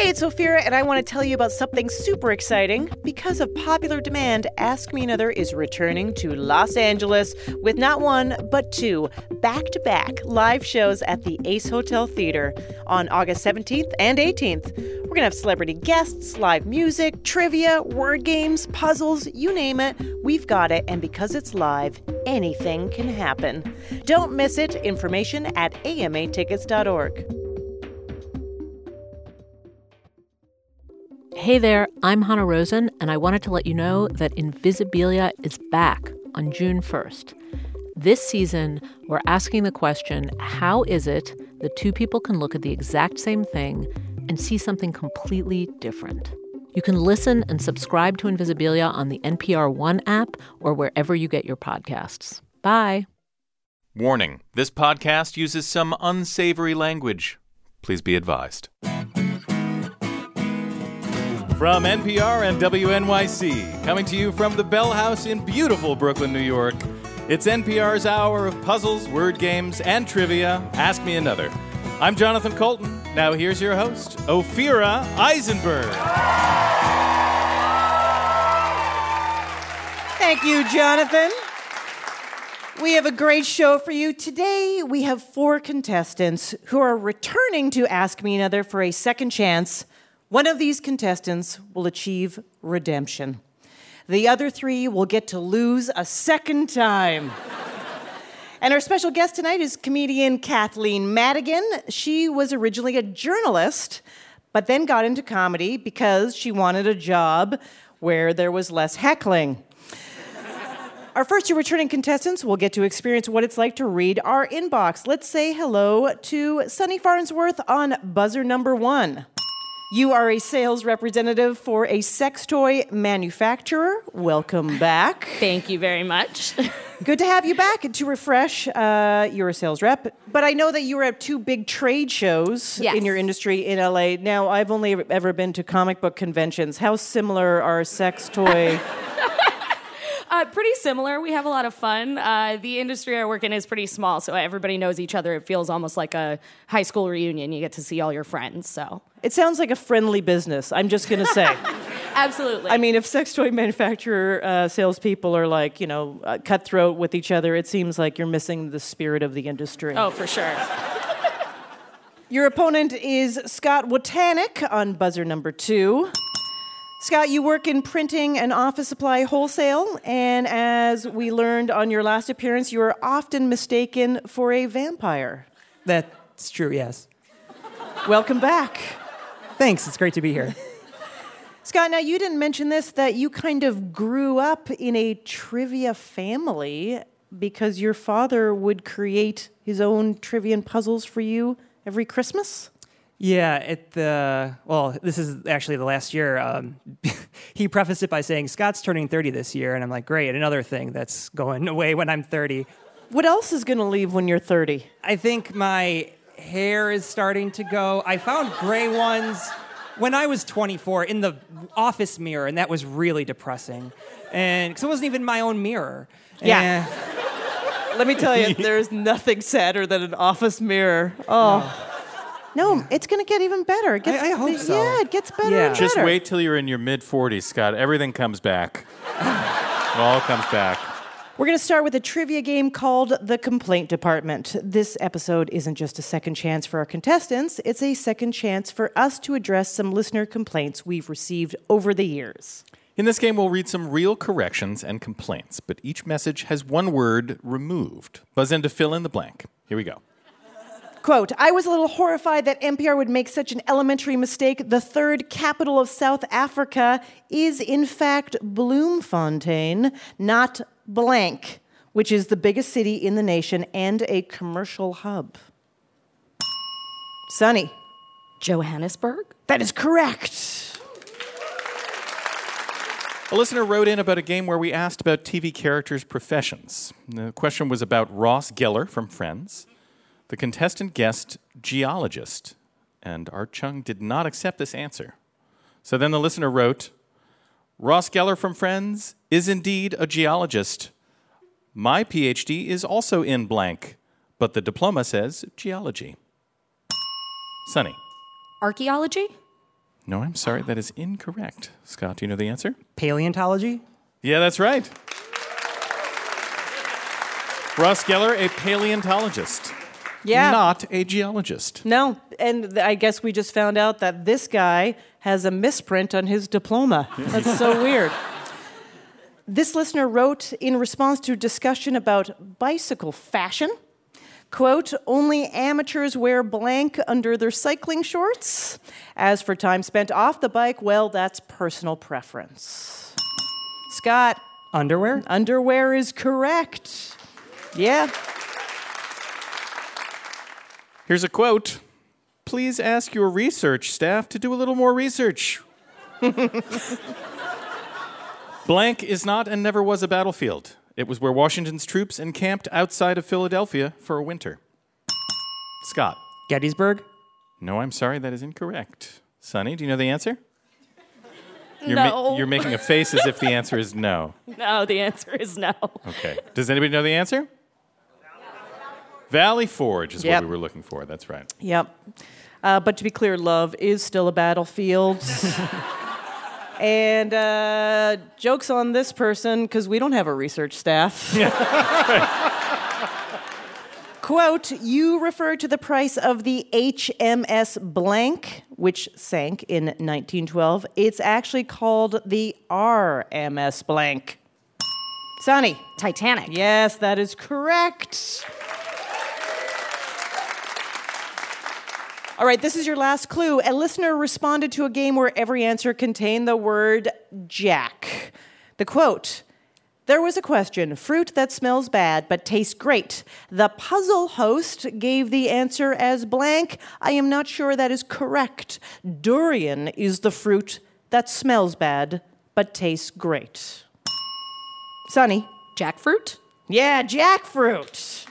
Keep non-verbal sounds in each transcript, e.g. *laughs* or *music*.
Hey, it's Ophira, and I want to tell you about something super exciting. Because of popular demand, Ask Me Another is returning to Los Angeles with not one, but two back to back live shows at the Ace Hotel Theater on August 17th and 18th. We're going to have celebrity guests, live music, trivia, word games, puzzles, you name it. We've got it, and because it's live, anything can happen. Don't miss it. Information at amatickets.org. Hey there, I'm Hanna Rosin, and I wanted to let you know that Invisibilia is back on June 1st. This season, we're asking the question how is it that two people can look at the exact same thing and see something completely different? You can listen and subscribe to Invisibilia on the NPR One app or wherever you get your podcasts. Bye. Warning this podcast uses some unsavory language. Please be advised. From NPR and WNYC, coming to you from the Bell House in beautiful Brooklyn, New York, it's NPR's hour of puzzles, word games, and trivia. Ask Me Another. I'm Jonathan Coulton. Now here's your host, Ophira Eisenberg. Thank you, Jonathan. We have a great show for you. Today, we have four contestants who are returning to Ask Me Another for a second chance. One of these contestants will achieve redemption. The other three will get to lose a second time. *laughs* and our special guest tonight is comedian Kathleen Madigan. She was originally a journalist, but then got into comedy because she wanted a job where there was less heckling. *laughs* Our first two returning contestants will get to experience what it's like to read our inbox. Let's say hello to Sunny Farnsworth on buzzer number one. You are a sales representative for a sex toy manufacturer. Welcome back. Thank you very much. *laughs* Good to have you back. And to refresh, uh, you're a sales rep, but I know that you were at two big trade shows Yes. in your industry in LA. Now, I've only ever been to comic book conventions. How similar are sex toy? Uh, pretty similar. We have a lot of fun. Uh, the industry I work in is pretty small, so everybody knows each other. It feels almost like a high school reunion. You get to see all your friends. So, it sounds like a friendly business. I'm just going to say. *laughs* absolutely. I mean, if sex toy manufacturer uh, salespeople are like, you know, uh, cutthroat with each other, it seems like you're missing the spirit of the industry. oh, for sure. *laughs* Your opponent is Scott Wotanic on buzzer number two. Scott, you work in printing and office supply wholesale, and as we learned on your last appearance, you are often mistaken for a vampire. That's true, yes. Welcome back. Thanks, it's great to be here. Scott, now you didn't mention this that you kind of grew up in a trivia family because your father would create his own trivia and puzzles for you every Christmas? Yeah, at the, well, this is actually the last year. Um, *laughs* he prefaced it by saying, Scott's turning 30 this year. And I'm like, great, another thing that's going *laughs* away when I'm 30. What else is going to leave when you're 30? I think my hair is starting to go. I found gray ones when I was 24 in the office mirror, and that was really depressing. And because it wasn't even my own mirror. Yeah. And- Let me tell you, *laughs* there's nothing sadder than an office mirror. Oh. No, it's going to get even better. It gets, I hope so. Yeah, it gets better Yeah. and Just better. wait till you're in your mid 40s, Scott. Everything comes back. *laughs* it all comes back. We're going to start with a trivia game called The Complaint Department. This episode isn't just a second chance for our contestants, it's a second chance for us to address some listener complaints we've received over the years. In this game, we'll read some real corrections and complaints, but each message has one word removed. Buzz in to fill in the blank. Here we go. Quote, I was a little horrified that NPR would make such an elementary mistake. The third capital of South Africa is, in fact, Bloemfontein, not blank, which is the biggest city in the nation and a commercial hub. Sunny, Johannesburg? that is correct. A listener wrote in about a game where we asked about TV characters' professions. The question was about Ross Geller from Friends. The contestant guessed geologist, and Art Chung did not accept this answer. So then the listener wrote, Ross Geller from Friends is indeed a geologist. My PhD is also in blank, but the diploma says geology. Sunny. Archaeology? No, I'm sorry, that is incorrect. Scott, do you know the answer? Paleontology? Yeah, that's right. Ross Geller, a paleontologist, Yeah. not a geologist. No, and I guess we just found out that this guy has a misprint on his diploma. That's so *laughs* weird. This listener wrote in response to a discussion about bicycle fashion. Quote, only amateurs wear blank under their cycling shorts. As for time spent off the bike, well, that's personal preference. Scott, Underwear? underwear is correct. Yeah. Here's a quote Please ask your research staff to do a little more research. *laughs* Blank is not and never was a battlefield. It was where Washington's troops encamped outside of Philadelphia for a winter. Scott. Gettysburg? No, I'm sorry, that is incorrect. Sonny, do you know the answer? You're No. you're making a face as if the answer is no. *laughs* No, the answer is no. Okay. Does anybody know the answer? Valley Forge is Yep. what we were looking for. That's right. Yep. Uh, but to be clear, love is still a battlefield. *laughs* and uh, jokes on this person because we don't have a research staff. *laughs* Quote, you refer to the price of the HMS Blank, which sank in 1912. It's actually called the RMS Blank. Sonny. Titanic. Yes, that is correct. All right, this is your last clue. A listener responded to a game where every answer contained the word Jack. The quote There was a question fruit that smells bad but tastes great. The puzzle host gave the answer as blank. I am not sure that is correct. Durian is the fruit that smells bad but tastes great. Sonny. Jackfruit? Yeah, jackfruit.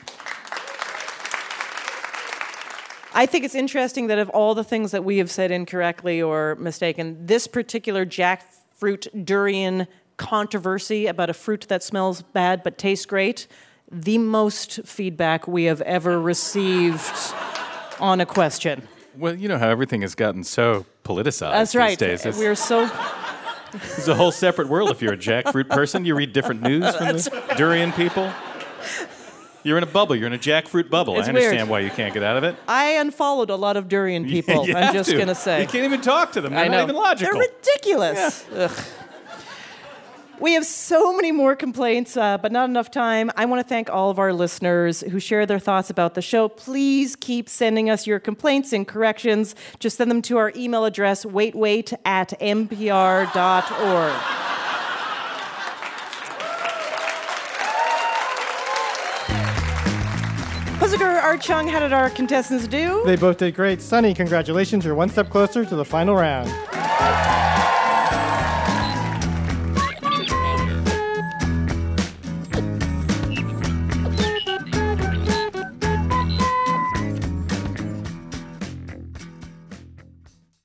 I think it's interesting that of all the things that we have said incorrectly or mistaken, this particular jackfruit durian controversy about a fruit that smells bad but tastes great, the most feedback we have ever received on a question. Well, you know how everything has gotten so politicized That's these right. days. We're so it's a whole separate world if you're a jackfruit person. You read different news from the durian people. You're in a bubble. You're in a jackfruit bubble. It's I understand weird. why you can't get out of it. I unfollowed a lot of durian *laughs* people. I'm just to. gonna say. You can't even talk to them. They're I know. not even logical. They're ridiculous. Ugh. We have so many more complaints, uh, but not enough time. I want to thank all of our listeners who share their thoughts about the show. Please keep sending us your complaints and corrections. Just send them to our email address, waitwait at npr.org. Puzzle guru Art Chung, how did our contestants do? They both did great. Sunny, congratulations. You're one step closer to the final round.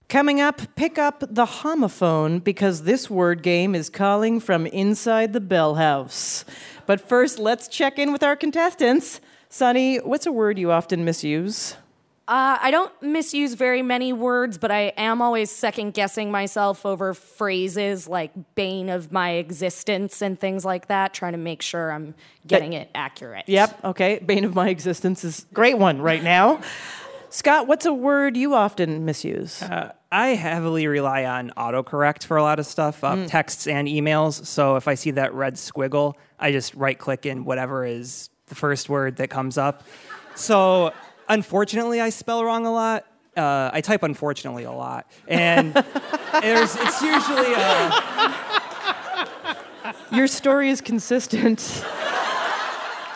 Coming up, pick up the homophone because this word game is calling from inside the bell house. But first, let's check in with our contestants. Sonny, what's a word you often misuse? Uh, I don't misuse very many words, but I am always second guessing myself over phrases like bane of my existence and things like that, trying to make sure I'm getting it accurate. Yep, okay. Bane of my existence is a great one right now. Scott, what's a word you often misuse? I heavily rely on autocorrect for a lot of stuff, uh, texts and emails. So if I see that red squiggle, I just right click in whatever is the first word that comes up. So unfortunately, I spell wrong a lot. Uh, I type unfortunately a lot, and *laughs* there's it's usually uh, Your story is consistent.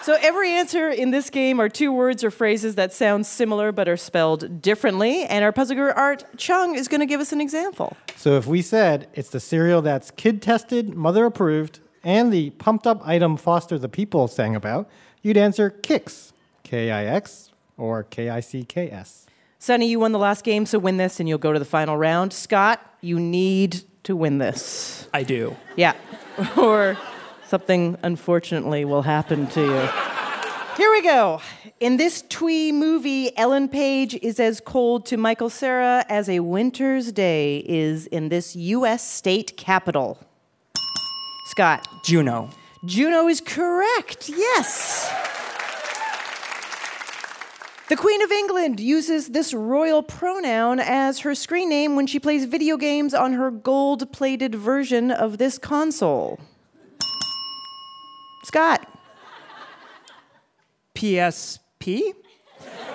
so every answer in this game are two words or phrases that sound similar but are spelled differently. And our puzzler Art Chung is going to give us an example. So if we said it's the cereal that's kid tested, mother approved, and the pumped up item Foster the People sang about, you'd answer kicks, K I X, or K I C K S. Sonny, you won the last game, so win this and you'll go to the final round. Scott, you need to win this. I do. Yeah. *laughs* or something unfortunately will happen to you. Here we go. In this twee movie, Ellen Page is as cold to Michael Cera as a winter's day is in this U.S. state capital. Scott. Juno. Juno is correct. Yes. The Queen of England uses this royal pronoun as her screen name when she plays video games on her gold plated version of this console. Scott. PSP?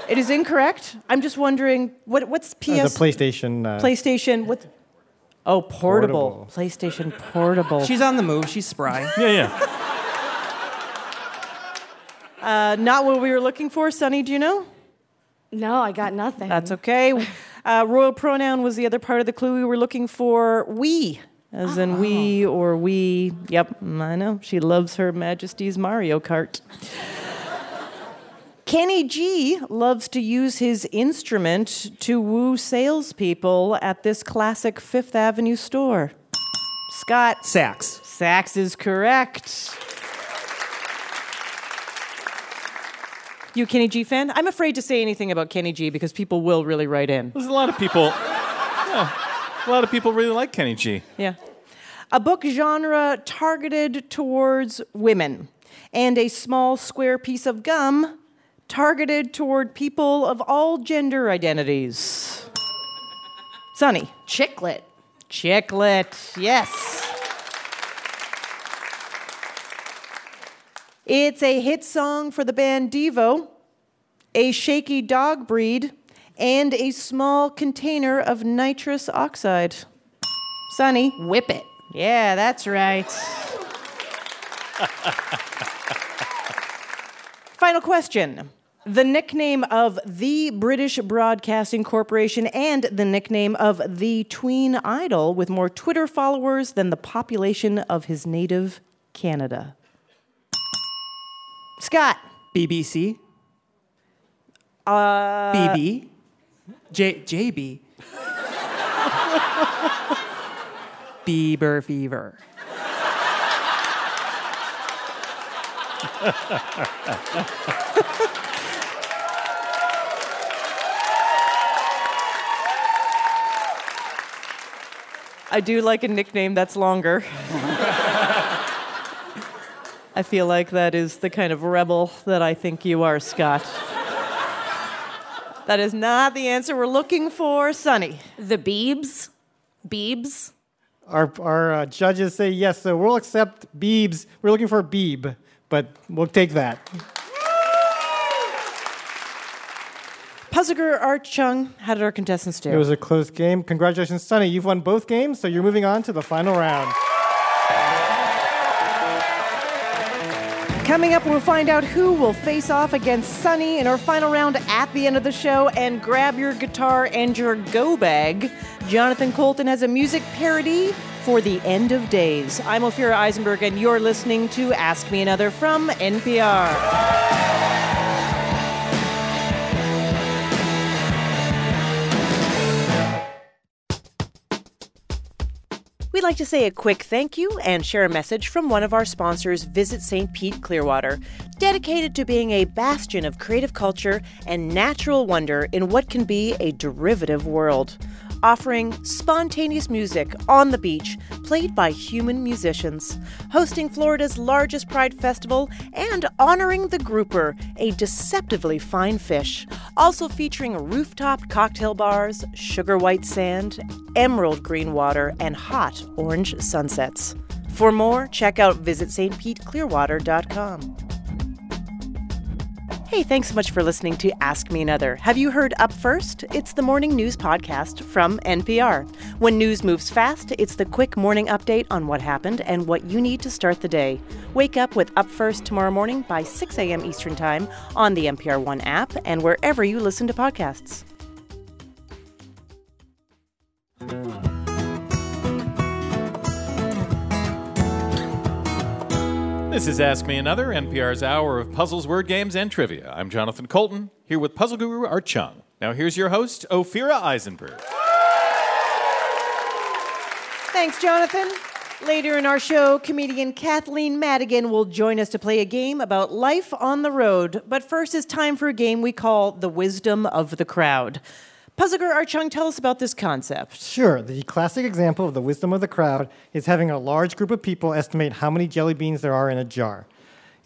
It is incorrect. I'm just wondering what what's PS Uh, the PlayStation. Uh, PlayStation what Oh, portable. Portable. PlayStation portable. She's on the move. She's spry. *laughs* Yeah, yeah. Uh, not what we were looking for, Sonny, do you know? No, I got nothing. That's okay. *laughs* Uh, royal pronoun was the other part of the clue we were looking for. We, as in we or we. Yep, I know. She loves her Majesty's Mario Kart. Kenny G loves to use his instrument to woo salespeople at this classic Fifth Avenue store. Scott, Sax. Sax is correct. You a Kenny G fan? I'm afraid to say anything about Kenny G because people will really write in. There's a lot of people. yeah, a lot of people really like Kenny G. Yeah. A book genre targeted towards women, and a small square piece of gum targeted toward people of all gender identities. Sonny. Chicklet. Chicklet, yes. It's a hit song for the band Devo, a shaky dog breed, and a small container of nitrous oxide. Sonny. Whip it. Yeah, that's right. *laughs* Final question. The nickname of the British Broadcasting Corporation and the nickname of the tween idol with more Twitter followers than the population of his native Canada. Scott. BBC. Uh. BB. J JB. *laughs* Bieber fever. *laughs* I do like a nickname that's longer. I feel like that is the kind of rebel that I think you are, Scott. that is not the answer we're looking for, Sonny. The Beebs. Beebs. Our, our uh, judges say yes, so we'll accept Beebs. We're looking for Beeb, but we'll take that. Puzzler Art Chung, how did our contestants do? It was a close game. Congratulations, Sunny. You've won both games, so you're moving on to the final round. Coming up, we'll find out who will face off against Sunny in our final round at the end of the show. And grab your guitar and your go bag. Jonathan Coulton has a music parody for the end of days. I'm Ophira Eisenberg, and you're listening to Ask Me Another from NPR. We'd like to say a quick thank you and share a message from one of our sponsors, Visit St. Pete Clearwater, dedicated to being a bastion of creative culture and natural wonder in what can be a derivative world. Offering spontaneous music on the beach, played by human musicians, hosting Florida's largest Pride Festival, and honoring the grouper, a deceptively fine fish. Also featuring rooftop cocktail bars, sugar white sand, emerald green water, and hot orange sunsets. For more, check out visitstpeteclearwater.com. Hey, thanks so much for listening to Ask Me Another. Have you heard Up First? It's the morning news podcast from NPR. When news moves fast, it's the quick morning update on what happened and what you need to start the day. Wake up with Up First tomorrow morning by 6 a.m. Eastern Time on the NPR One app and wherever you listen to podcasts. This is Ask Me Another, NPR's hour of puzzles, word games, and trivia. I'm Jonathan Coulton, here with puzzle guru Art Chung. Now here's your host, Ophira Eisenberg. Thanks, Jonathan. Later in our show, comedian Kathleen Madigan will join us to play a game about life on the road. But first, it's time for a game we call The Wisdom of the Crowd. Puzzle guru Art Chung, tell us about this concept. Sure, the classic example of the wisdom of the crowd is having a large group of people estimate how many jelly beans there are in a jar.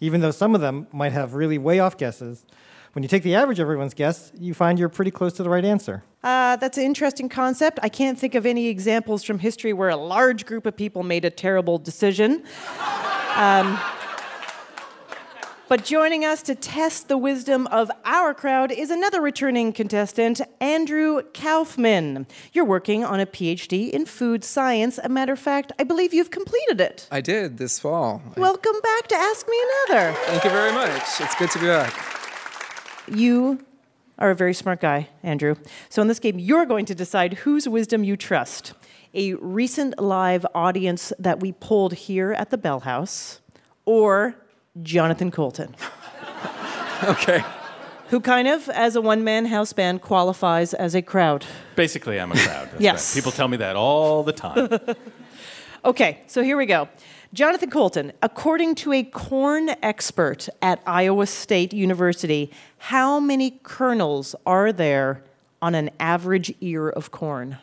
Even though some of them might have really way off guesses, when you take the average of everyone's guess, you find you're pretty close to the right answer. Uh, that's an interesting concept. I can't think of any examples from history where a large group of people made a terrible decision. *laughs* Um, but joining us to test the wisdom of our crowd is another returning contestant, Andrew Kaufman. You're working on a PhD in food science. A matter of fact, I believe you've completed it. I did this fall. Welcome back to Ask Me Another. Thank you very much. It's good to be back. You are a very smart guy, Andrew. So in this game, you're going to decide whose wisdom you trust. A recent live audience that we pulled here at the Bell House, or Jonathan Coulton, *laughs* Okay. who kind of, as a one man house band, qualifies as a crowd. Basically, I'm a crowd. *laughs* Yes. right. People tell me that all the time. *laughs* Okay, so here we go. Jonathan Coulton, according to a corn expert at Iowa State University, how many kernels are there on an average ear of corn?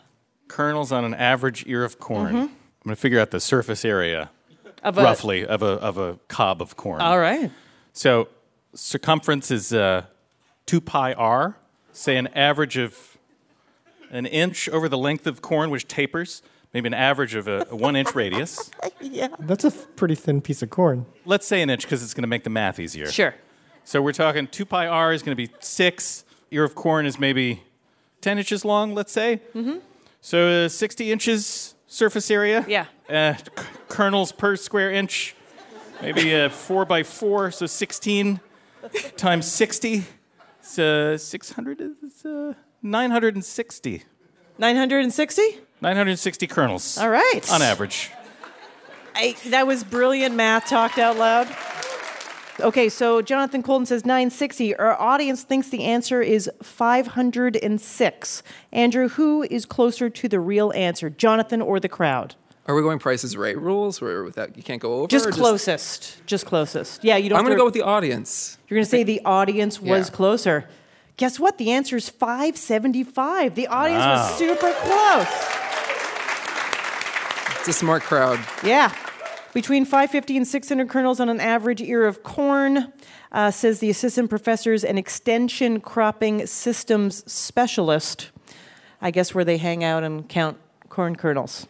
Kernels on an average ear of corn. Mm-hmm. I'm going to figure out the surface area, Of a- roughly, of a, of a cob of corn. All right. So circumference is uh, 2 pi r. Say an average of an inch over the length of corn, which tapers, maybe an average of a, a one inch radius. *laughs* Yeah. That's a f- pretty thin piece of corn. Let's say an inch because it's going to make the math easier. Sure. So we're talking 2 pi r is going to be 6. Ear of corn is maybe 10 inches long, let's say. Mm-hmm. So uh, 60 inches surface area. Yeah. Uh, kernels per square inch, maybe uh, 4 by 4, so 16 times 60. So 600 is uh, 960. 960? 960 kernels. All right. On average. I, that was brilliant math talked out loud. Okay, so Jonathan Coulton says 960. Our audience thinks the answer is 506. Andrew, who is closer to the real answer, Jonathan or the crowd? Are we going prices right rules where without you can't go over? Just closest. Just closest. Yeah, you don't. I'm going to go with the audience. You're going to say the audience was Yeah. closer. Guess what? The answer is 575. The audience was super close. It's a smart crowd. Yeah. Between 550 and 600 kernels on an average ear of corn, uh, says the assistant professor's and extension cropping systems specialist. I guess where they hang out and count corn kernels.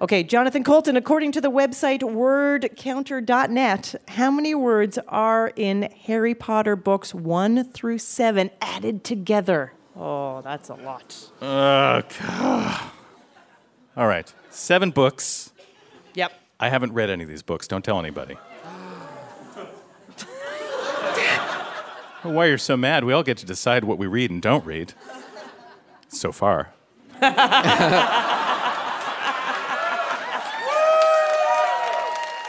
Okay, Jonathan Coulton, according to the website wordcounter.net, how many words are in Harry Potter books 1 through 7 added together? Oh, that's a lot. Uh, God. *sighs* All right. Seven books. Yep. I haven't read any of these books. Don't tell anybody. *gasps* Why you're so mad? We all get to decide what we read and don't read. So far. *laughs*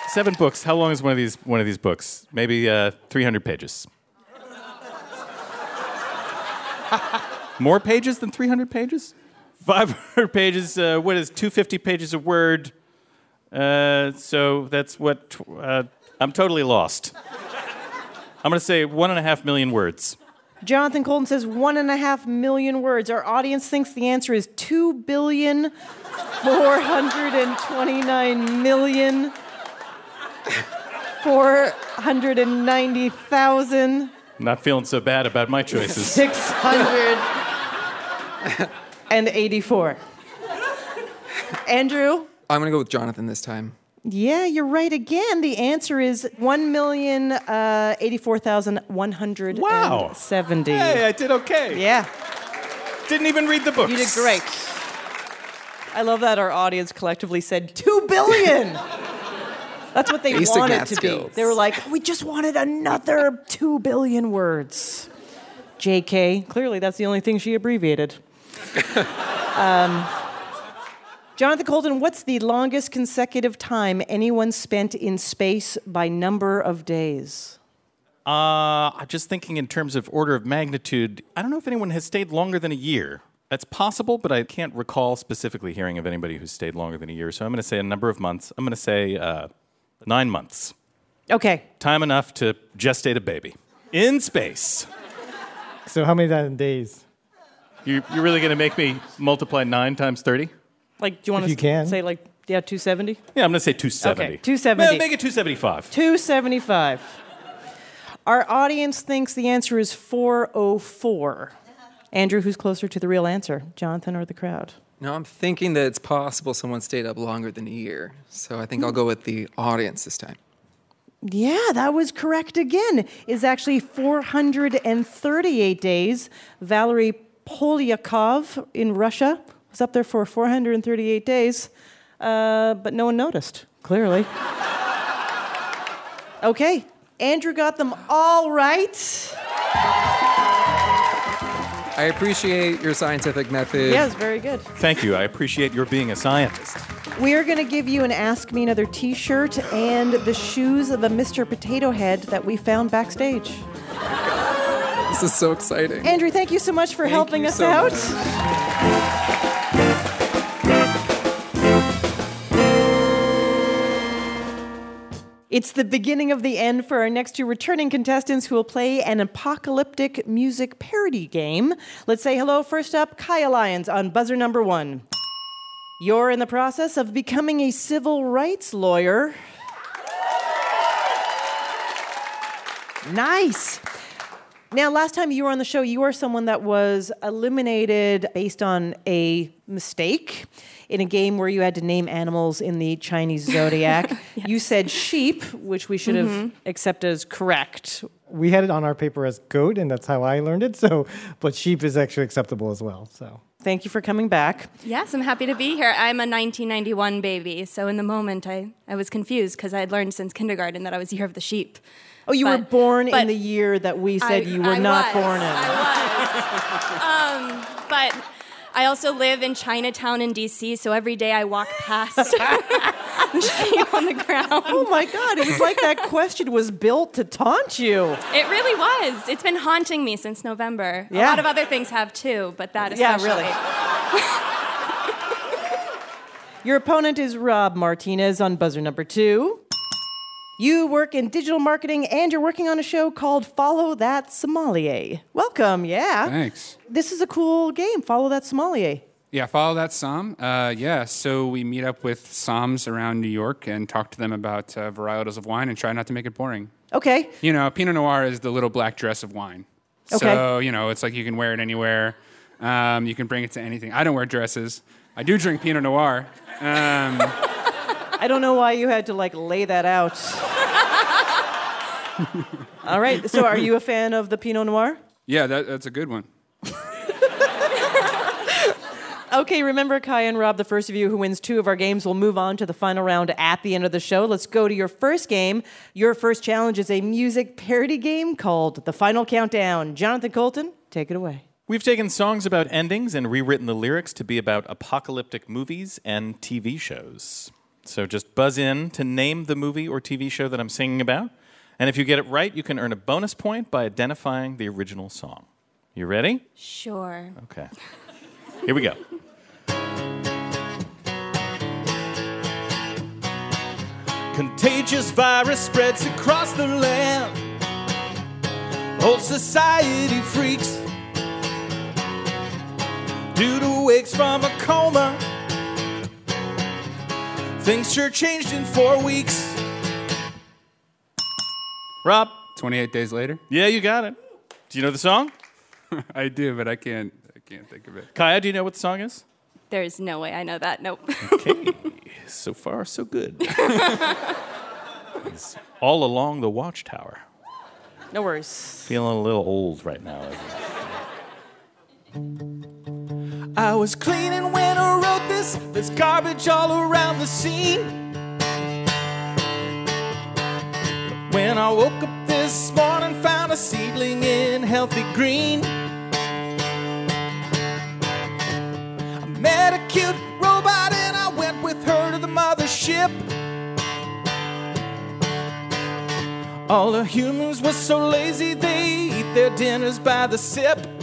Seven books. How long is one of these? One of these books? Maybe uh, 300 pages. *laughs* More pages than 300 pages? 500 pages. Uh, what is 250 pages a word? Uh, so that's what. Uh, I'm totally lost. I'm going to say one and a half million words. Jonathan Coulton says one and a half million words. Our audience thinks the answer is two billion four hundred and twenty-nine million four hundred and ninety thousand Not feeling so bad about my choices. six hundred and eighty-four. Andrew? I'm going to go with Jonathan this time. Yeah, you're right again. The answer is one million uh, eighty-four thousand one hundred Wow. seventy. hey, I did okay. Yeah. Didn't even read the book. You did great. I love that our audience collectively said two billion. That's what they Basic wanted to skills. be. They were like, we just wanted another two billion words. JK, clearly that's the only thing she abbreviated. *laughs* um, Jonathan Coulton, what's the longest consecutive time anyone spent in space by number of days? Uh, I'm just thinking in terms of order of magnitude. I don't know if anyone has stayed longer than a year. That's possible, but I can't recall specifically hearing of anybody who's stayed longer than a year. So I'm going to say a number of months. I'm going to say uh, nine months. Okay. Time enough to gestate a baby in space. So how many of that in days? You, you're really going to make me multiply nine times 30? Like, do you want to you can. say like yeah, 270? Yeah, I'm going to say 270. Okay, 270. No, make it 275. 275. Our audience thinks the answer is 404. Andrew, who's closer to the real answer, Jonathan or the crowd? No, I'm thinking that it's possible someone stayed up longer than a year. So I think I'll go with the audience this time. Yeah, that was correct again. It's actually 438 days. Valery Polyakov in Russia was up there for 438 days, uh, but no one noticed, clearly. *laughs* okay, Andrew got them all right. I appreciate your scientific method. Yes, very good. Thank you. I appreciate your being a scientist. We are going to give you an Ask Me Another t shirt and the shoes of a Mr. Potato Head that we found backstage. This is so exciting. Andrew, thank you so much for helping you us so out. much. It's the beginning of the end for our next two returning contestants who will play an apocalyptic music parody game. Let's say hello first up, Kaya Lyons on buzzer number one. You're in the process of becoming a civil rights lawyer. Nice. Now, last time you were on the show, you were someone that was eliminated based on a mistake in a game where you had to name animals in the Chinese zodiac. *laughs* You said sheep, which we should have mm-hmm. accepted as correct. We had it on our paper as goat, and that's how I learned it. *laughs* So, but sheep is actually acceptable as well. So, Thank you for coming back. Yes, I'm happy to be here. I'm a 1991 baby, so in the moment I, I was confused because I had learned since kindergarten that I was year of the sheep. Oh, you were born in the year that we said I- you were I not was, born in. I was. um, but I also live in Chinatown in DC, so every day I walk past *laughs* on the ground. Oh my God, it was like that question was built to taunt you. It really was. It's been haunting me since November. Yeah. A lot of other things have too, but that Yeah, really. Your opponent is Rob Martinez on buzzer number two. You work in digital marketing and you're working on a show called Follow That Sommelier. Welcome, yeah. Thanks. This is a cool game, Follow That Sommelier. Yeah, follow that Som. Uh, yeah, so we meet up with somms around New York and talk to them about uh, varietals of wine and try not to make it boring. Okay, You know, Pinot Noir is the little black dress of wine. Okay. So, you know, it's like you can wear it anywhere. Um, you can bring it to anything. I don't wear dresses. I do drink Pinot Noir. Um, I don't know why you had to like lay that out. *laughs* All right, so are you a fan of the Pinot Noir? yeah, that, that's a good one. *laughs* Okay, remember Kai and Rob, the first of you who wins two of our games will move on to the final round at the end of the show. Let's go to your first game. Your first challenge is a music parody game called The Final Countdown. Jonathan Coulton, take it away. We've taken songs about endings and rewritten the lyrics to be about apocalyptic movies and TV shows. So just buzz in to name the movie or TV show that I'm singing about. And if you get it right, you can earn a bonus point by identifying the original song. You ready? Sure. Okay. Here we go. Contagious virus spreads across the land. Old society freaks Dude to wakes from a coma. Things sure changed in four weeks. Rob? 28 days later? Yeah, you got it. Do you know the song? *laughs* I do, but I can't, I can't think of it. Kaya, do you know what the song is? There's no way I know that. Nope. Okay, *laughs* so far so good. It's all along the watchtower. No worries. Feeling a little old right now. I was cleaning when I wrote There's garbage all around the scene. When I woke up this morning, found a seedling in healthy green. I met a cute robot and I went with her to the mothership. All the humans were so lazy they eat their dinners by the sip.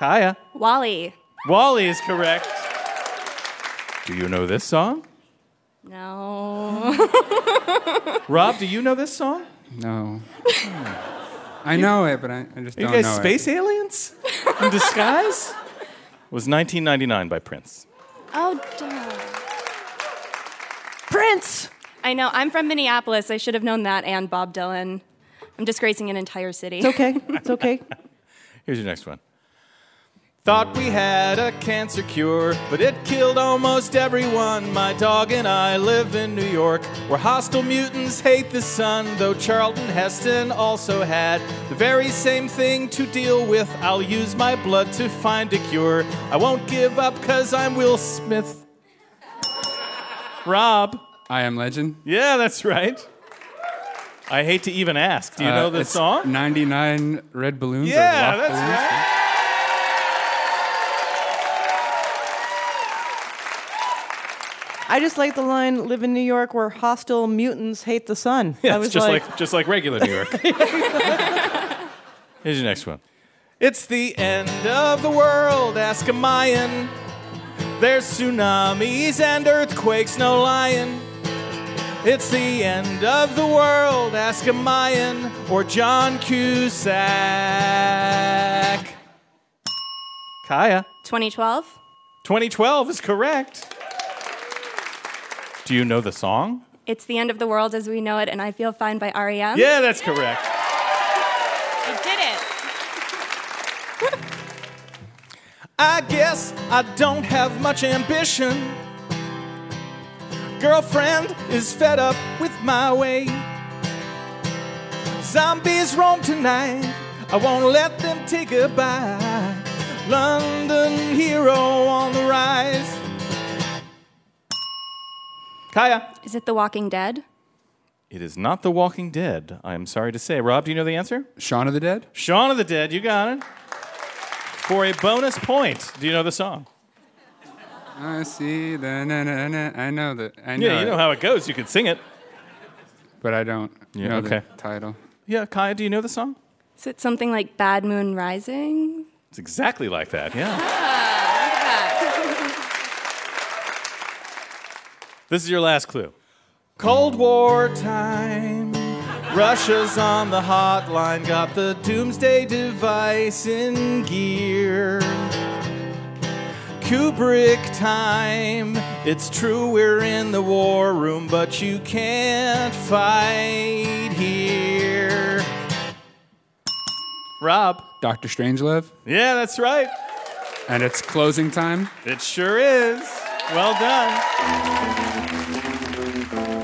Kaya. WALL-E. WALL-E is correct. Do you know this song? No. *laughs* Rob, do you know this song? No. I know it, but I, I just Are you don't you guys know space aliens in disguise? It was 1999 by Prince. oh, damn. Prince! I know. I'm from Minneapolis. I should have known that and Bob Dylan. I'm disgracing an entire city. It's okay. It's okay. *laughs* Here's your next one. Thought we had a cancer cure, but it killed almost everyone. My dog and I live in New York, where hostile mutants hate the sun. Though Charlton Heston also had the very same thing to deal with. I'll use my blood to find a cure. I won't give up, cause I'm Will Smith. Rob. I Am Legend. Yeah, that's right. I hate to even ask. Do you Uh, know the song? 99 Red Balloons. Yeah, that's balloons. right. I just like the line live in New York where hostile mutants hate the sun. *laughs* Yeah, I it's was just like, just like regular New York. *laughs* Here's your next one. It's the end of the world, ask a Mayan. There's tsunamis and earthquakes, no lying. It's the end of the world, ask a Mayan or John Cusack. Kaya. 2012. 2012 is correct. Do you know the song? It's the end of the world as we know it, and I feel fine by REM. Yeah, that's correct. I did it. *laughs* I guess I don't have much ambition. Girlfriend is fed up with my way. Zombies roam tonight. I won't let them take bite. London hero on the rise. Kaya. Is it The Walking Dead? It is not The Walking Dead. I am sorry to say. Rob, do you know the answer? Shaun of the Dead? Shaun of the Dead, you got it. For a bonus point, do you know the song? I see the na na na. I know that. I know. Yeah, you it, know how it goes. You can sing it. But I don't Yeah, know okay. the title. Yeah, Kaya, do you know the song? Is it something like Bad Moon Rising? It's exactly like that, yeah. Ah. This is your last clue. Cold War time. Russia's on the hotline, got the doomsday device in gear. Kubrick time. It's true, we're in the war room, but you can't fight here. Rob. Doctor Strangelove. Yeah, that's right. And it's closing time. It sure is. Well done.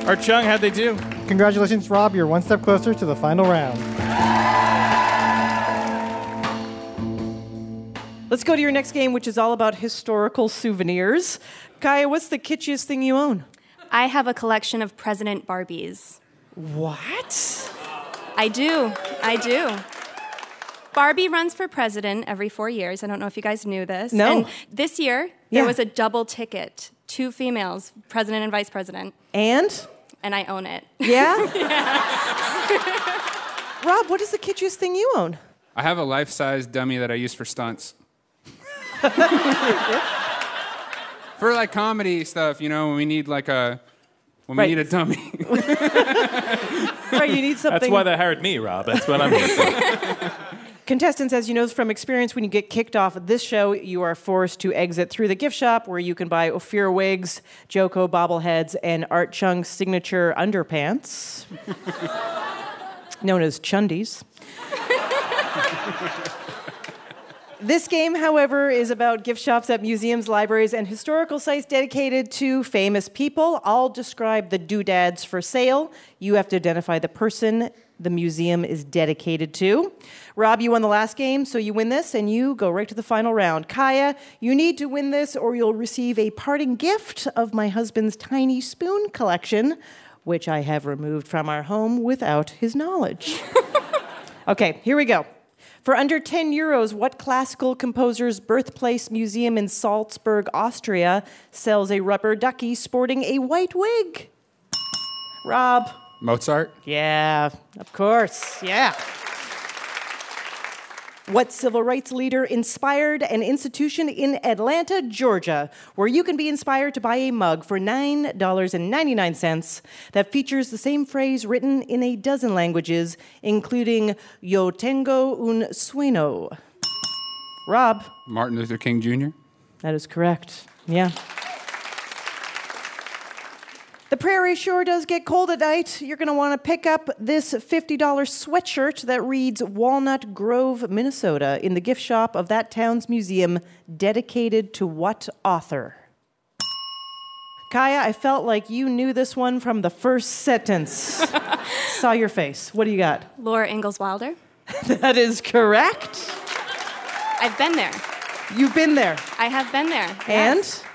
Art Chung, how'd they do? Congratulations, Rob. You're one step closer to the final round. Let's go to your next game, which is all about historical souvenirs. Kaya, what's the kitschiest thing you own? I have a collection of President Barbies. What? I do. I do. Barbie runs for president every four years. I don't know if you guys knew this. No. And this year, there Yeah. was a double ticket two females, president and vice president, And? And I own it. *laughs* Yeah? Rob, what is the kitschiest thing you own? I have a life-size dummy that I use for stunts. *laughs* for like comedy stuff, you know, when we need like a when Right. we need a dummy. *laughs* Right, you need something. That's why they hired me, Rob. That's what I'm here for. Contestants, as you know from experience, when you get kicked off of this show, you are forced to exit through the gift shop where you can buy Ophir wigs, JoCo bobbleheads, and Art Chung's signature underpants, *laughs* known as chundies. *laughs* This game, however, is about gift shops at museums, libraries, and historical sites dedicated to famous people. I'll describe the doodads for sale. You have to identify the person the museum is dedicated to. Rob, you won the last game, so you win this, and you go right to the final round. Kaya, you need to win this, or you'll receive a parting gift of my husband's tiny spoon collection, which I have removed from our home without his knowledge. *laughs* okay, here we go. For under 10 euros, what classical composer's birthplace museum in Salzburg, Austria, sells a rubber ducky sporting a white wig? Rob. Mozart. Yeah, of course. Yeah. What civil rights leader inspired an institution in Atlanta, Georgia, where you can be inspired to buy a mug for $9.99 that features the same phrase written in a dozen languages, including Yo tengo un sueño? Rob, Martin Luther King Jr. that is correct. Yeah. The prairie sure does get cold at night. You're going to want to pick up this $50 sweatshirt that reads Walnut Grove, Minnesota, in the gift shop of that town's museum, dedicated to what author? Kaya, I felt like you knew this one from the first sentence. *laughs* Saw your face. What do you got? Laura Ingalls Wilder. *laughs* That is correct. I've been there. You've been there. I have been there. And yes.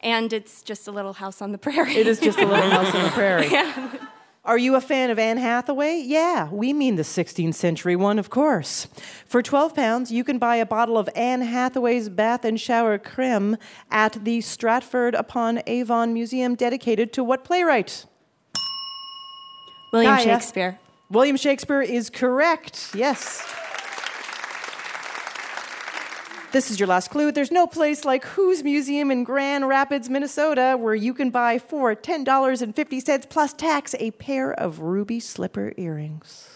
And it's just a little house on the prairie. it is just a little house on the prairie. *laughs* Are you a fan of Anne Hathaway? Yeah, we mean the 16th century one, of course. For 12 pounds, you can buy a bottle of Anne Hathaway's bath and shower creme at the Stratford upon Avon Museum dedicated to what playwright? William Kaya. Shakespeare. William Shakespeare is correct. Yes. This is your last clue. There's no place like Who's Museum in Grand Rapids, Minnesota, where you can buy for $10.50 plus tax a pair of ruby slipper earrings.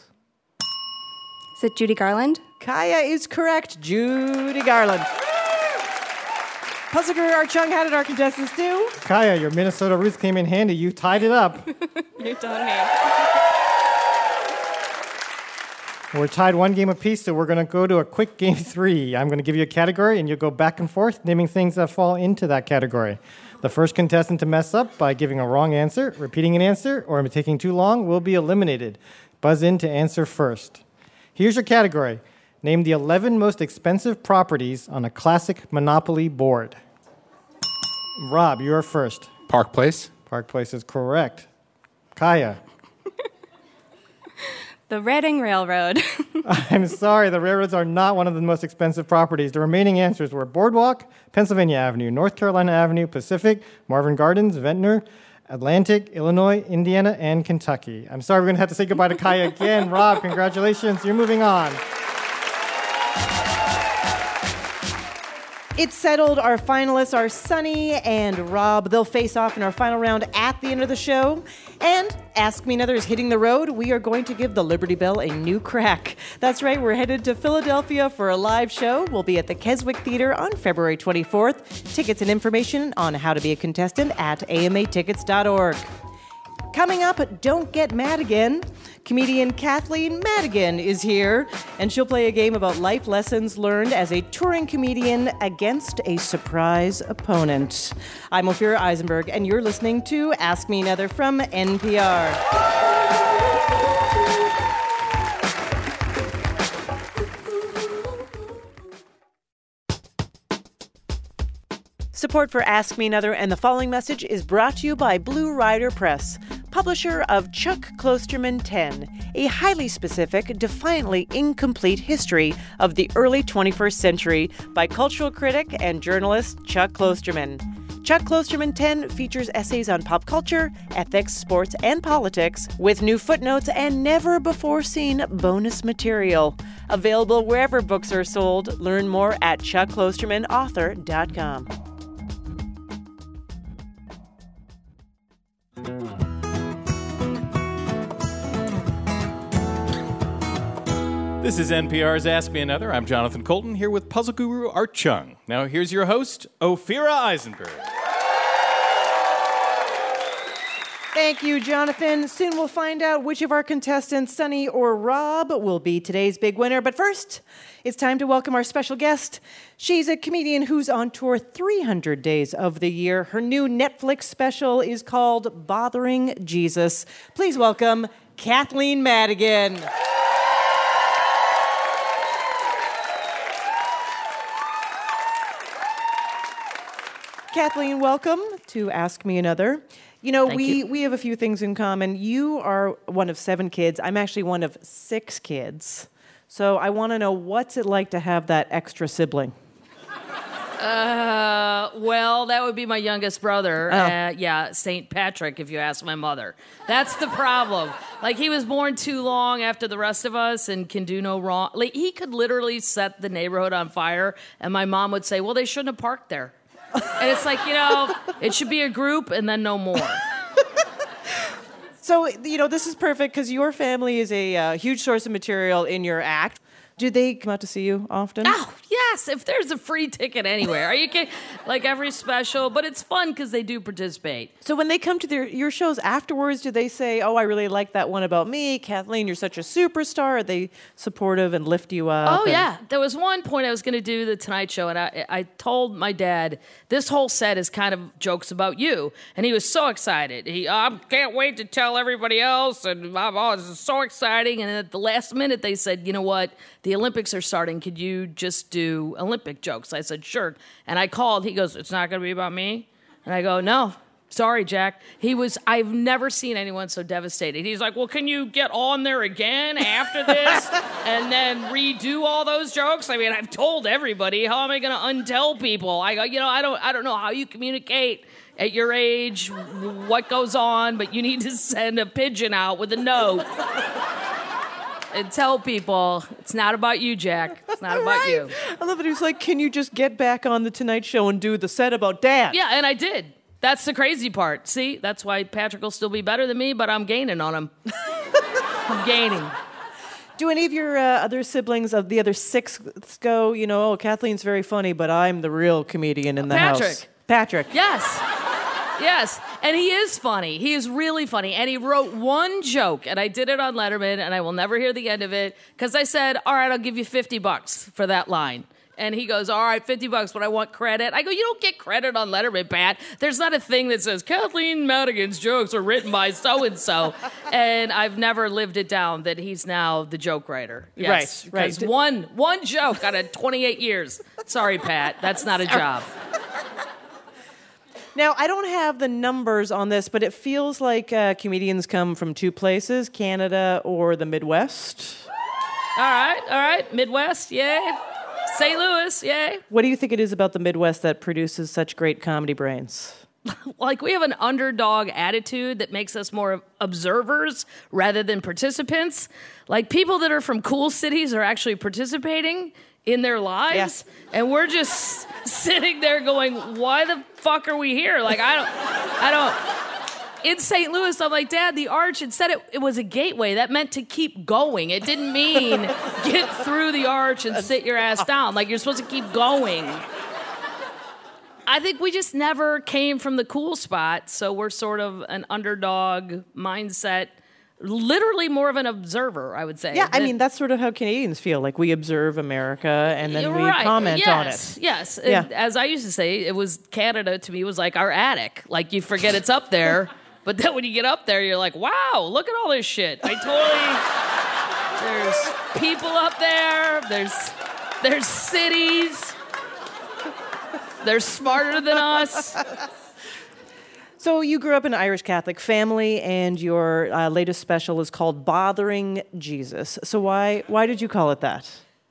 Is it Judy Garland? Kaya is correct. Judy Garland. Puzzle Guru Art Chung, how did our contestants do? Kaya, your Minnesota roots came in handy. You tied it up. You're telling me. We're tied one game apiece, so we're going to go to a quick game *laughs* three. I'm going to give you a category, and you'll go back and forth, naming things that fall into that category. The first contestant to mess up by giving a wrong answer, repeating an answer, or taking too long will be eliminated. Buzz in to answer first. Here's your category Name the 11 most expensive properties on a classic Monopoly board. Rob, you are first. Park Place. Park Place is correct. Kaya. The Reading Railroad. *laughs* I'm sorry, the railroads are not one of the most expensive properties. The remaining answers were Boardwalk, Pennsylvania Avenue, North Carolina Avenue, Pacific, Marvin Gardens, Ventnor, Atlantic, Illinois, Indiana, and Kentucky. I'm sorry, we're going to have to say goodbye to Kaya again. Rob, congratulations. You're moving on. It's settled. Our finalists are Sunny and Rob. They'll face off in our final round at the end of the show. And Ask Me Another is hitting the road. We are going to give the Liberty Bell a new crack. That's right, we're headed to Philadelphia for a live show. We'll be at the Keswick Theater on February 24th. Tickets and information on how to be a contestant at amatickets.org. Coming up, Don't Get Mad Again. Comedian Kathleen Madigan is here, and she'll play a game about life lessons learned as a touring comedian against a surprise opponent. I'm Ophira Eisenberg, and you're listening to Ask Me Another from NPR. Support for Ask Me Another and the following message is brought to you by Blue Rider Press, publisher of Chuck Klosterman 10, a highly specific, defiantly incomplete history of the early 21st century by cultural critic and journalist Chuck Klosterman. Chuck Klosterman 10 features essays on pop culture, ethics, sports, and politics with new footnotes and never before seen bonus material. Available wherever books are sold. Learn more at chuckklostermanauthor.com. This is NPR's Ask Me Another. I'm Jonathan Coulton here with puzzle guru Art Chung. Now, here's your host, Ophira Eisenberg. Thank you, Jonathan. Soon we'll find out which of our contestants, Sunny or Rob, will be today's big winner. But first, it's time to welcome our special guest. She's a comedian who's on tour 300 days of the year. Her new Netflix special is called Bothering Jesus. Please welcome Kathleen Madigan. Kathleen, welcome to Ask Me Another. You know, Thank we, you. we have a few things in common. You are one of seven kids. I'm actually one of six kids. So I want to know what's it like to have that extra sibling? Uh, well, that would be my youngest brother. Oh. Uh, yeah, St. Patrick, if you ask my mother. That's the problem. Like, he was born too long after the rest of us and can do no wrong. Like, he could literally set the neighborhood on fire, and my mom would say, Well, they shouldn't have parked there. And it's like, you know, it should be a group and then no more. So, you know, this is perfect because your family is a uh, huge source of material in your act. Do they come out to see you often? Oh, yes, if there's a free ticket anywhere. Are you kidding? *laughs* Like every special, but it's fun because they do participate. So when they come to their your shows afterwards, do they say, "Oh, I really like that one about me, Kathleen? You're such a superstar"? Are they supportive and lift you up? Oh and- yeah, there was one point I was going to do the Tonight Show, and I, I told my dad this whole set is kind of jokes about you, and he was so excited. He, I can't wait to tell everybody else, and blah, this is so exciting. And at the last minute, they said, you know what, the Olympics are starting. Could you just do Olympic jokes? I said, sure. And I called. He goes, it's not going to be about me. And I go, no. Sorry, Jack. He was, I've never seen anyone so devastated. He's like, Well, can you get on there again after this *laughs* and then redo all those jokes? I mean, I've told everybody. How am I going to untell people? I go, You know, I don't, I don't know how you communicate at your age, what goes on, but you need to send a pigeon out with a note *laughs* and tell people it's not about you, Jack. It's not about you. I love it. He was like, "Can you just get back on the Tonight Show and do the set about Dad?" Yeah, and I did. That's the crazy part. See, that's why Patrick will still be better than me, but I'm gaining on him. *laughs* I'm gaining. Do any of your uh, other siblings of the other six go? You know, oh, Kathleen's very funny, but I'm the real comedian in the house. Patrick. Patrick. Yes. Yes. And he is funny. He is really funny. And he wrote one joke, and I did it on Letterman, and I will never hear the end of it because I said, All right, I'll give you 50 bucks for that line. And he goes, All right, 50 bucks, but I want credit. I go, You don't get credit on Letterman, Pat. There's not a thing that says Kathleen Madigan's jokes are written by so and so. And I've never lived it down that he's now the joke writer. Yes, Right, right. because One, one joke out of 28 years. Sorry, Pat. That's not a job. Now, I don't have the numbers on this, but it feels like uh, comedians come from two places Canada or the Midwest. All right, all right. Midwest, yay. St. Louis, yay. What do you think it is about the Midwest that produces such great comedy brains? *laughs* Like we have an underdog attitude that makes us more observers rather than participants. Like people that are from cool cities are actually participating in their lives, Yes. and we're just *laughs* sitting there going, "Why the fuck are we here?" Like I don't, I don't. In St. Louis, I'm like, Dad, the arch, it said it, it was a gateway. That meant to keep going. It didn't mean *laughs* get through the arch and sit your ass down. Like, you're supposed to keep going. I think we just never came from the cool spot, so we're sort of an underdog mindset, literally more of an observer, I would say. Yeah, I mean, that's sort of how Canadians feel. Like we observe America and then we right. comment yes, on it. Yes. Yeah. As I used to say, it was Canada to me was like our attic. Like you forget it's up there, *laughs* but then when you get up there, you're like, wow, look at all this shit. I totally. There's people up there. There's there's cities. They're smarter than us. So you grew up in an Irish Catholic family, and your uh, latest special is called "Bothering Jesus." So why why did you call it that?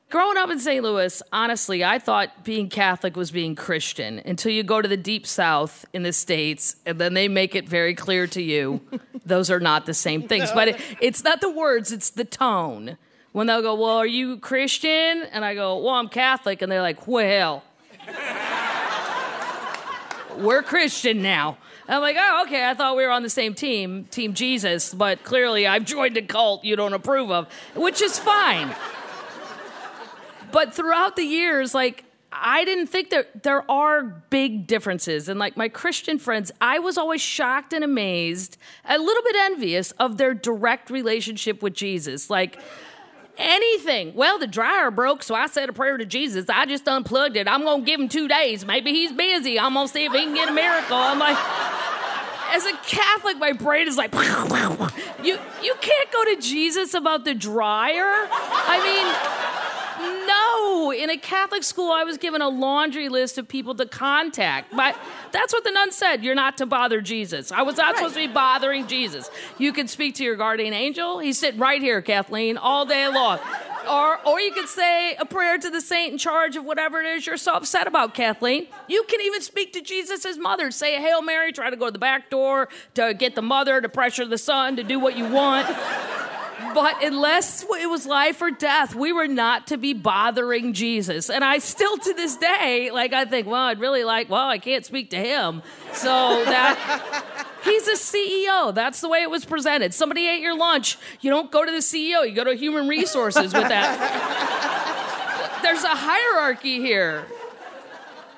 Growing up in St. Louis, honestly, I thought being Catholic was being Christian until you go to the deep south in the States and then they make it very clear to you *laughs* those are not the same things. But it, it's not the words, it's the tone. When they'll go, Well, are you Christian? And I go, Well, I'm Catholic. And they're like, Well, *laughs* we're Christian now. I'm like, Oh, okay, I thought we were on the same team, Team Jesus, but clearly I've joined a cult you don't approve of, which is fine but throughout the years, like I didn't think that there are big differences. And like my Christian friends, I was always shocked and amazed, a little bit envious of their direct relationship with Jesus. Like anything. Well, the dryer broke, so I said a prayer to Jesus. I just unplugged it. I'm gonna give him two days. Maybe he's busy. I'm gonna see if he can get a miracle. I'm like, as a Catholic, my brain is like, *laughs* you you can't go to Jesus about the dryer. I mean. No, in a Catholic school, I was given a laundry list of people to contact. But that's what the nun said. You're not to bother Jesus. I was not supposed to be bothering Jesus. You can speak to your guardian angel. He's sitting right here, Kathleen, all day long. Or, or you could say a prayer to the saint in charge of whatever it is you're so upset about, Kathleen. You can even speak to Jesus' mother. Say a Hail Mary, try to go to the back door to get the mother to pressure the son to do what you want. But unless it was life or death, we were not to be bothering Jesus. And I still, to this day, like, I think, well, I'd really like, well, I can't speak to him. So that. *laughs* He's a CEO. That's the way it was presented. Somebody ate your lunch. You don't go to the CEO, you go to human resources with that. *laughs* There's a hierarchy here.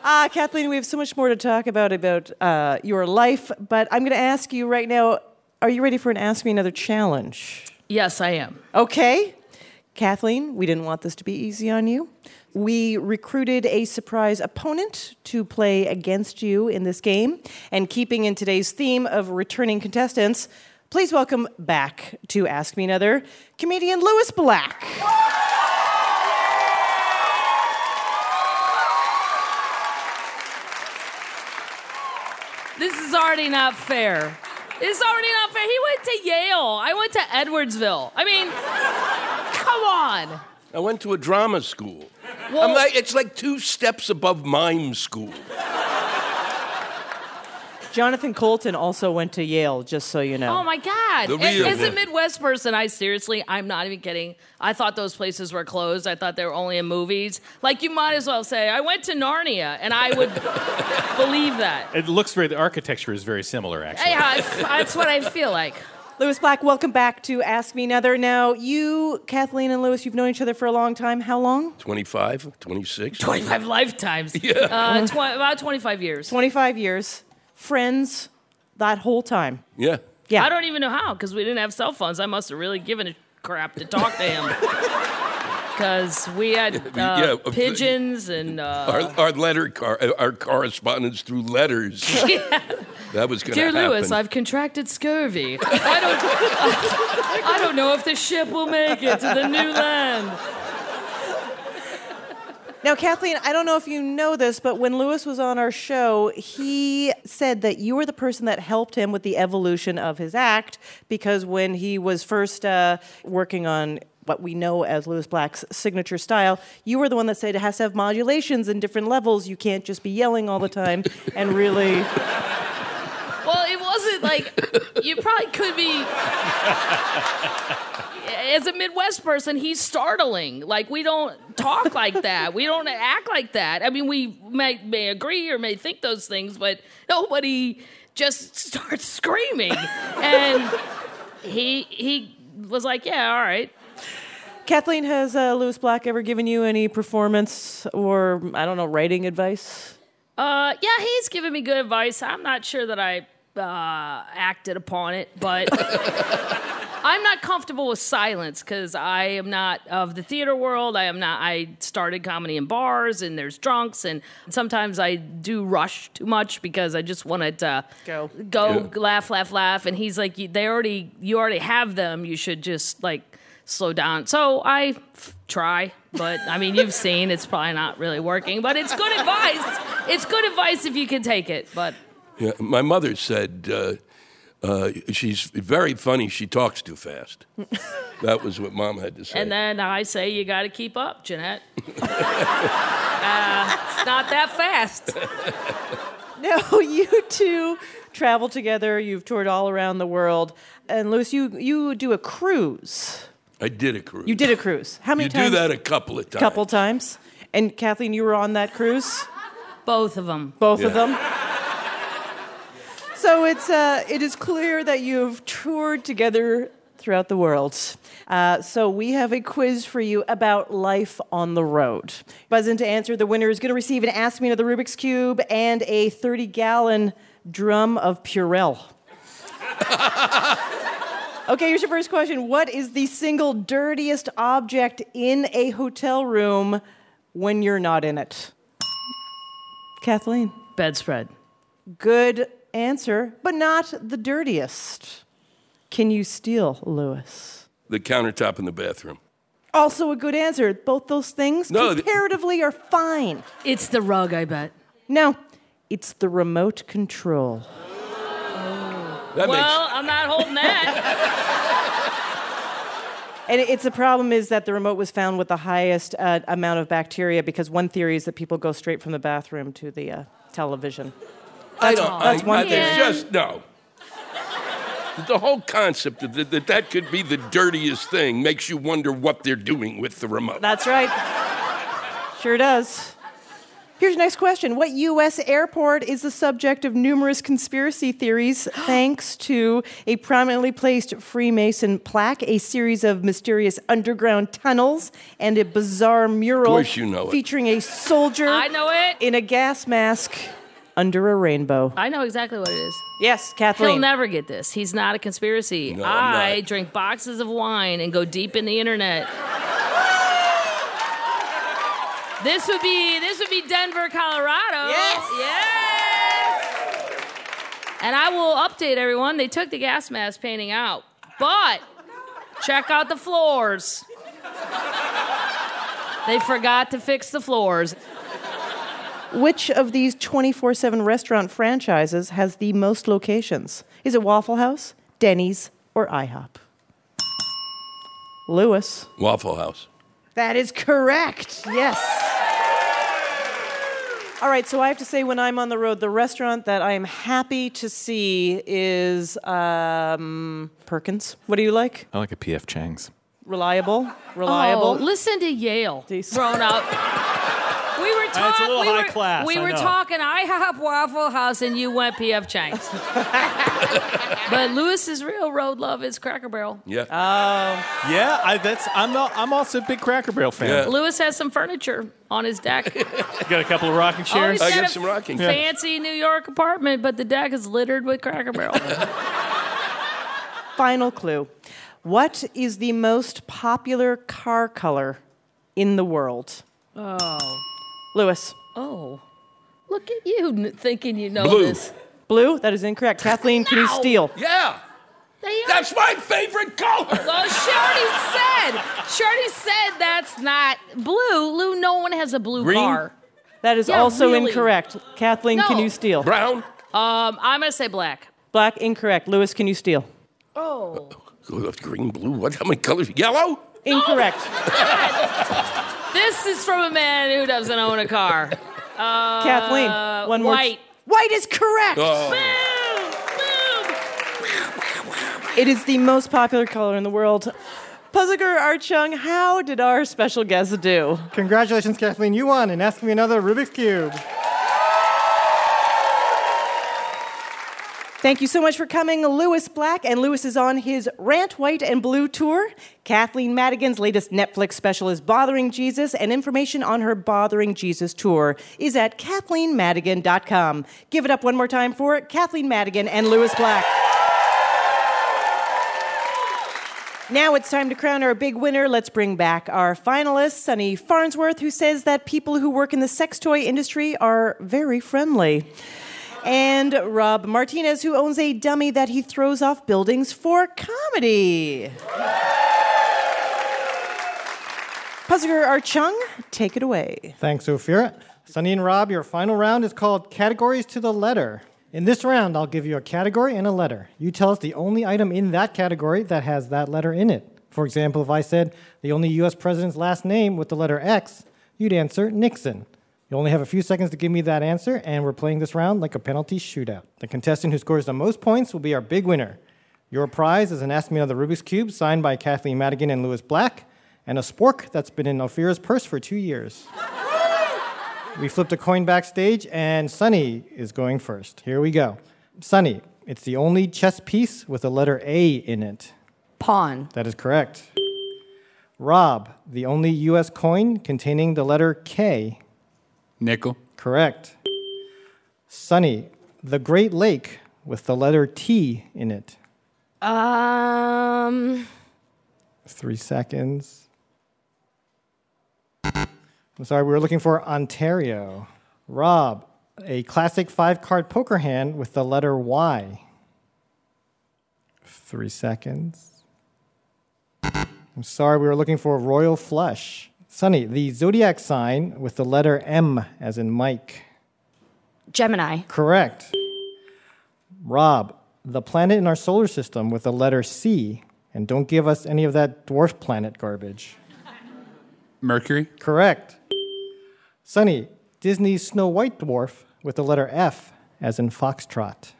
Ah, Kathleen, we have so much more to talk about about uh, your life, but I'm going to ask you right now are you ready for an Ask Me Another challenge? Yes, I am. Okay. Kathleen, we didn't want this to be easy on you. We recruited a surprise opponent to play against you in this game. And keeping in today's theme of returning contestants, please welcome back to Ask Me Another comedian Lewis Black. This is already not fair. It's already not fair. He went to Yale. I went to Edwardsville. I mean, come on. I went to a drama school. Well- I'm like, it's like two steps above mime school. Jonathan Coulton also went to Yale, just so you know. Oh my God. The As- real As a one. Midwest person, I seriously, I'm not even kidding. I thought those places were closed. I thought they were only in movies. Like, you might as well say, I went to Narnia, and I would *laughs* believe that. It looks very, the architecture is very similar, actually. Yeah, I- that's what I feel like. Lewis Black, welcome back to Ask Me Another. Now, you, Kathleen, and Lewis, you've known each other for a long time. How long? 25, 26. 25 lifetimes. *laughs* Uh, tw- about 25 years. 25 years. Friends that whole time. Yeah. Yeah. I don't even know how, because we didn't have cell phones. I must have really given a crap to talk to him. *laughs* Because we had uh, Yeah, uh, pigeons and. Uh, Our, our letter, car, our correspondence through letters. *laughs* That was going to Dear happen. Lewis, I've contracted scurvy. I don't, *laughs* I don't know if the ship will make it to the new land. Now, Kathleen, I don't know if you know this, but when Lewis was on our show, he said that you were the person that helped him with the evolution of his act because when he was first uh, working on what we know as Lewis Black's signature style, you were the one that said it has to have modulations and different levels. You can't just be yelling all the time and really. Well, it wasn't like you probably could be. As a Midwest person, he's startling. Like we don't talk like that. We don't act like that. I mean, we may, may agree or may think those things, but nobody just starts screaming. And he he was like, "Yeah, all right." Kathleen, has uh, Lewis Black ever given you any performance or, I don't know, writing advice? Uh, yeah, he's given me good advice. I'm not sure that I uh, acted upon it, but *laughs* I'm not comfortable with silence because I am not of the theater world. I am not. I started comedy in bars, and there's drunks, and sometimes I do rush too much because I just want to Go. go, laugh, laugh, laugh. And he's like, "You- they already, you already have them. You should just like slow down. So I f- try, but I mean, you've seen it's probably not really working, but it's good advice. It's good advice if you can take it. But Yeah, my mother said uh, uh, she's very funny. She talks too fast. *laughs* that was what mom had to say. and then I say you got to keep up, Jeanette. *laughs* uh, it's not that fast. *laughs* No, you two travel together. You've toured all around the world. And Lewis, you, you do a cruise. I did a cruise. You did a cruise. How many You times? You do that a couple of times. couple times. And Kathleen, you were on that cruise? Both of them. Both of them? So it's, uh, it is clear that you've toured together throughout the world. Uh, so we have a quiz for you about life on the road. Buzz in to answer. The winner is going to receive an Ask Me Another Rubik's Cube and a 30 gallon drum of Purell. *laughs* okay, here's your first question. What is the single dirtiest object in a hotel room when you're not in it? Kathleen. Bedspread. Good answer, but not the dirtiest. Can you steal, Lewis? The countertop in the bathroom. Also a good answer. Both those things No, th- comparatively are fine. It's the rug, I bet. No, it's the remote control. That well, I'm not holding that. *laughs* And it's a problem is that the remote was found with the highest uh, amount of bacteria because one theory is that people go straight from the bathroom to the uh, television. I don't. that's I, one I, thing. it's just no. The whole concept of that, that that could be the dirtiest thing makes you wonder what they're doing with the remote. That's right. Sure does. Here's your next question. What U.S. airport is the subject of numerous conspiracy theories *gasps* thanks to a prominently placed Freemason plaque, a series of mysterious underground tunnels, and a bizarre mural course you know it. featuring a soldier I know it. in a gas mask under a rainbow? I know exactly what it is. Yes, Kathleen. He'll never get this. He's not a conspiracy. No, I'm I not. drink boxes of wine and go deep in the internet. this would be this would be Denver, Colorado. Yes. Yes. And I will update everyone. They took the gas mask painting out, but check out the floors. They forgot to fix the floors. Which of these 24 7 restaurant franchises has the most locations? Is it Waffle House, Denny's, or IHOP? Lewis. Waffle House. That is correct. Yes. All right, so I have to say, when I'm on the road, the restaurant that I am happy to see is um, Perkins. What do you like? I like a PF Chang's. Reliable? Reliable? Oh, listen to Yale Decent. grown up. *laughs* We were That's a talking. little we high were, class, We I were know. talking IHOP Waffle House, and you went PF Chang's. *laughs* but Lewis's real road love is Cracker Barrel. Yeah. Oh. Yeah, I, that's I'm al- I'm also a big Cracker Barrel fan. Yeah. Lewis has some furniture on his deck. *laughs* Got a couple of rocking Oh, chairs. he's I got got a some rocking. fancy New York apartment, but the deck is littered with Cracker Barrel. *laughs* Final clue. What is the most popular car color in the world? oh, Lewis. oh, look at you thinking you know Blue. this. Blue? That is incorrect. Kathleen, can you No. steal? Yeah. They are- That's my favorite color. Well, she already said. She already said that's not blue. Lou, no one has a blue Green? car. That is Yeah, also really. incorrect. Kathleen, can No. you steal? Brown. Um, I'm gonna say black. Black, incorrect. Lewis, can you steal? Oh. Oh, Green, blue. What? How many colors? Yellow. Incorrect. This is from a man who doesn't own a car. *laughs* Uh, Kathleen, one more. white. White is correct. Oh. Boom, boom. It is the most popular color in the world. Puzzle guru Art Chung, how did our special guest do? Congratulations, Kathleen. You won, and ask me another Rubik's Cube. Thank you so much for coming, Lewis Black. And Lewis is on his Rant White and Blue tour. Kathleen Madigan's latest Netflix special is Bothering Jesus, and information on her Bothering Jesus tour is at kathleenmadigan.com. Give it up one more time for Kathleen Madigan and Lewis Black. Now it's time to crown our big winner. Let's bring back our finalist, Sunny Farnsworth, who says that people who work in the sex toy industry are very friendly. And Rob Martinez, who owns a dummy that he throws off buildings for comedy. Puzzler Art Chung, take it away. Thanks, Ophira. Sunny and Rob, your final round is called Categories to the Letter. In this round, I'll give you a category and a letter. You tell us the only item in that category that has that letter in it. For example, if I said the only US president's last name with the letter X, you'd answer Nixon. You only have a few seconds to give me that answer, and we're playing this round like a penalty shootout. The contestant who scores the most points will be our big winner. Your prize is an Ask Me Another Rubik's Cube signed by Kathleen Madigan and Lewis Black, and a spork that's been in Ophira's purse for two years. we flipped a coin backstage, and Sunny is going first. Here we go. Sunny, it's the only chess piece with the letter A in it. Pawn. That is correct. Rob, the only U.S. coin containing the letter K. Nickel. Correct. Sunny, the Great Lake with the letter T in it. Um, Three seconds. I'm sorry, we were looking for Ontario. Rob, a classic five card poker hand with the letter Y. Three seconds. I'm sorry, we were looking for Royal Flush. Sunny, the zodiac sign with the letter M as in Mike. Gemini. Correct. Rob, the planet in our solar system with the letter C And don't give us any of that dwarf planet garbage. Mercury. Correct. Sunny, Disney's Snow White dwarf with the letter F as in foxtrot.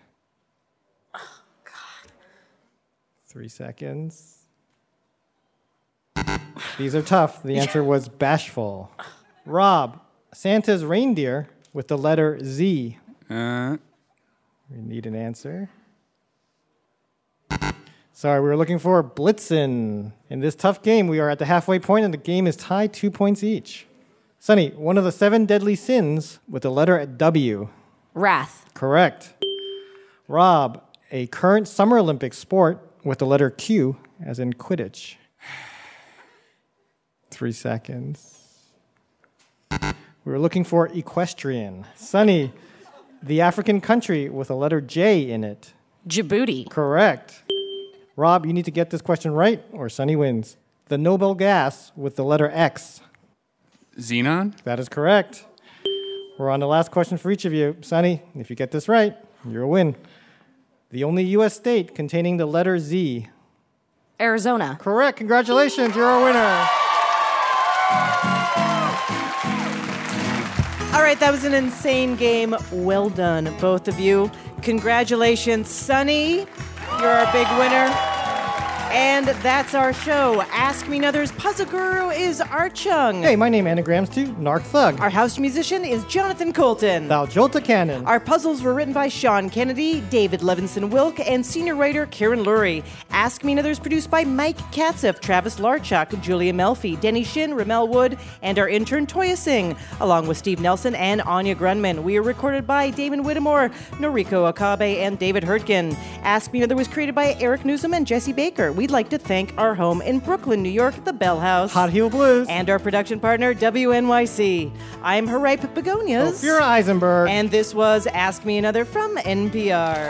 Oh, God. Three seconds. These are tough. The answer was bashful. Rob, Santa's reindeer with the letter Z. Uh, We need an answer. Sorry, we were looking for Blitzen. In this tough game, we are at the halfway point and the game is tied two points each. Sunny, one of the seven deadly sins with the letter W. Wrath. Correct. Rob, a current Summer Olympic sport with the letter Q, as in Quidditch. Three seconds. We were looking for equestrian. Sunny, the African country with a letter J in it. Djibouti. Correct. Rob, you need to get this question right, or Sunny wins. The noble gas with the letter X. Xenon. That is correct. We're on the last question for each of you. Sunny, if you get this right, you're a win. The only U.S. state containing the letter Z. Arizona. Correct. Congratulations, you're a winner. All right, that was an insane game. Well done, both of you. Congratulations, Sunny. You're our big winner. And that's our show. Ask Me Another's puzzle guru is Art Chung. Hey, my name anagrams to Narc Thug. Our house musician is Jonathan Coulton. Thou Jolta Cannon. Our puzzles were written by Sean Kennedy, David Levinson Wilk, and senior writer Karen Lurie. Ask Me Another is produced by Mike Katzeff, Travis Larchuk, Julia Melfi, Denny Shin, Ramel Wood, and our intern Toya Singh, along with Steve Nelson and Anya Grundmann. We are recorded by Damon Whittemore, Noriko Okabe, and David Hurtgen. Ask Me Another was created by Eric Nuzum and Jesse Baker. We'd like to thank our home in Brooklyn, New York, the Bell House. Hot Heel Blues. And our production partner, WNYC. I'm Haripe Begonias. Ophira Eisenberg. And this was Ask Me Another from NPR.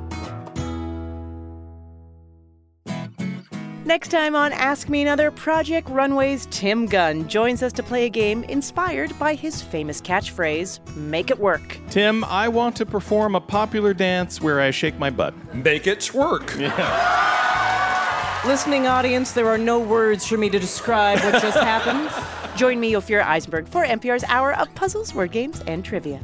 Next time on Ask Me Another, Project Runway's Tim Gunn joins us to play a game inspired by his famous catchphrase, Make It Work. Tim, I want to perform a popular dance where I shake my butt. Make it twerk. *laughs* Listening audience, there are no words for me to describe what just happened. *laughs* Join me, Ophira Eisenberg, for NPR's hour of puzzles, word games, and trivia.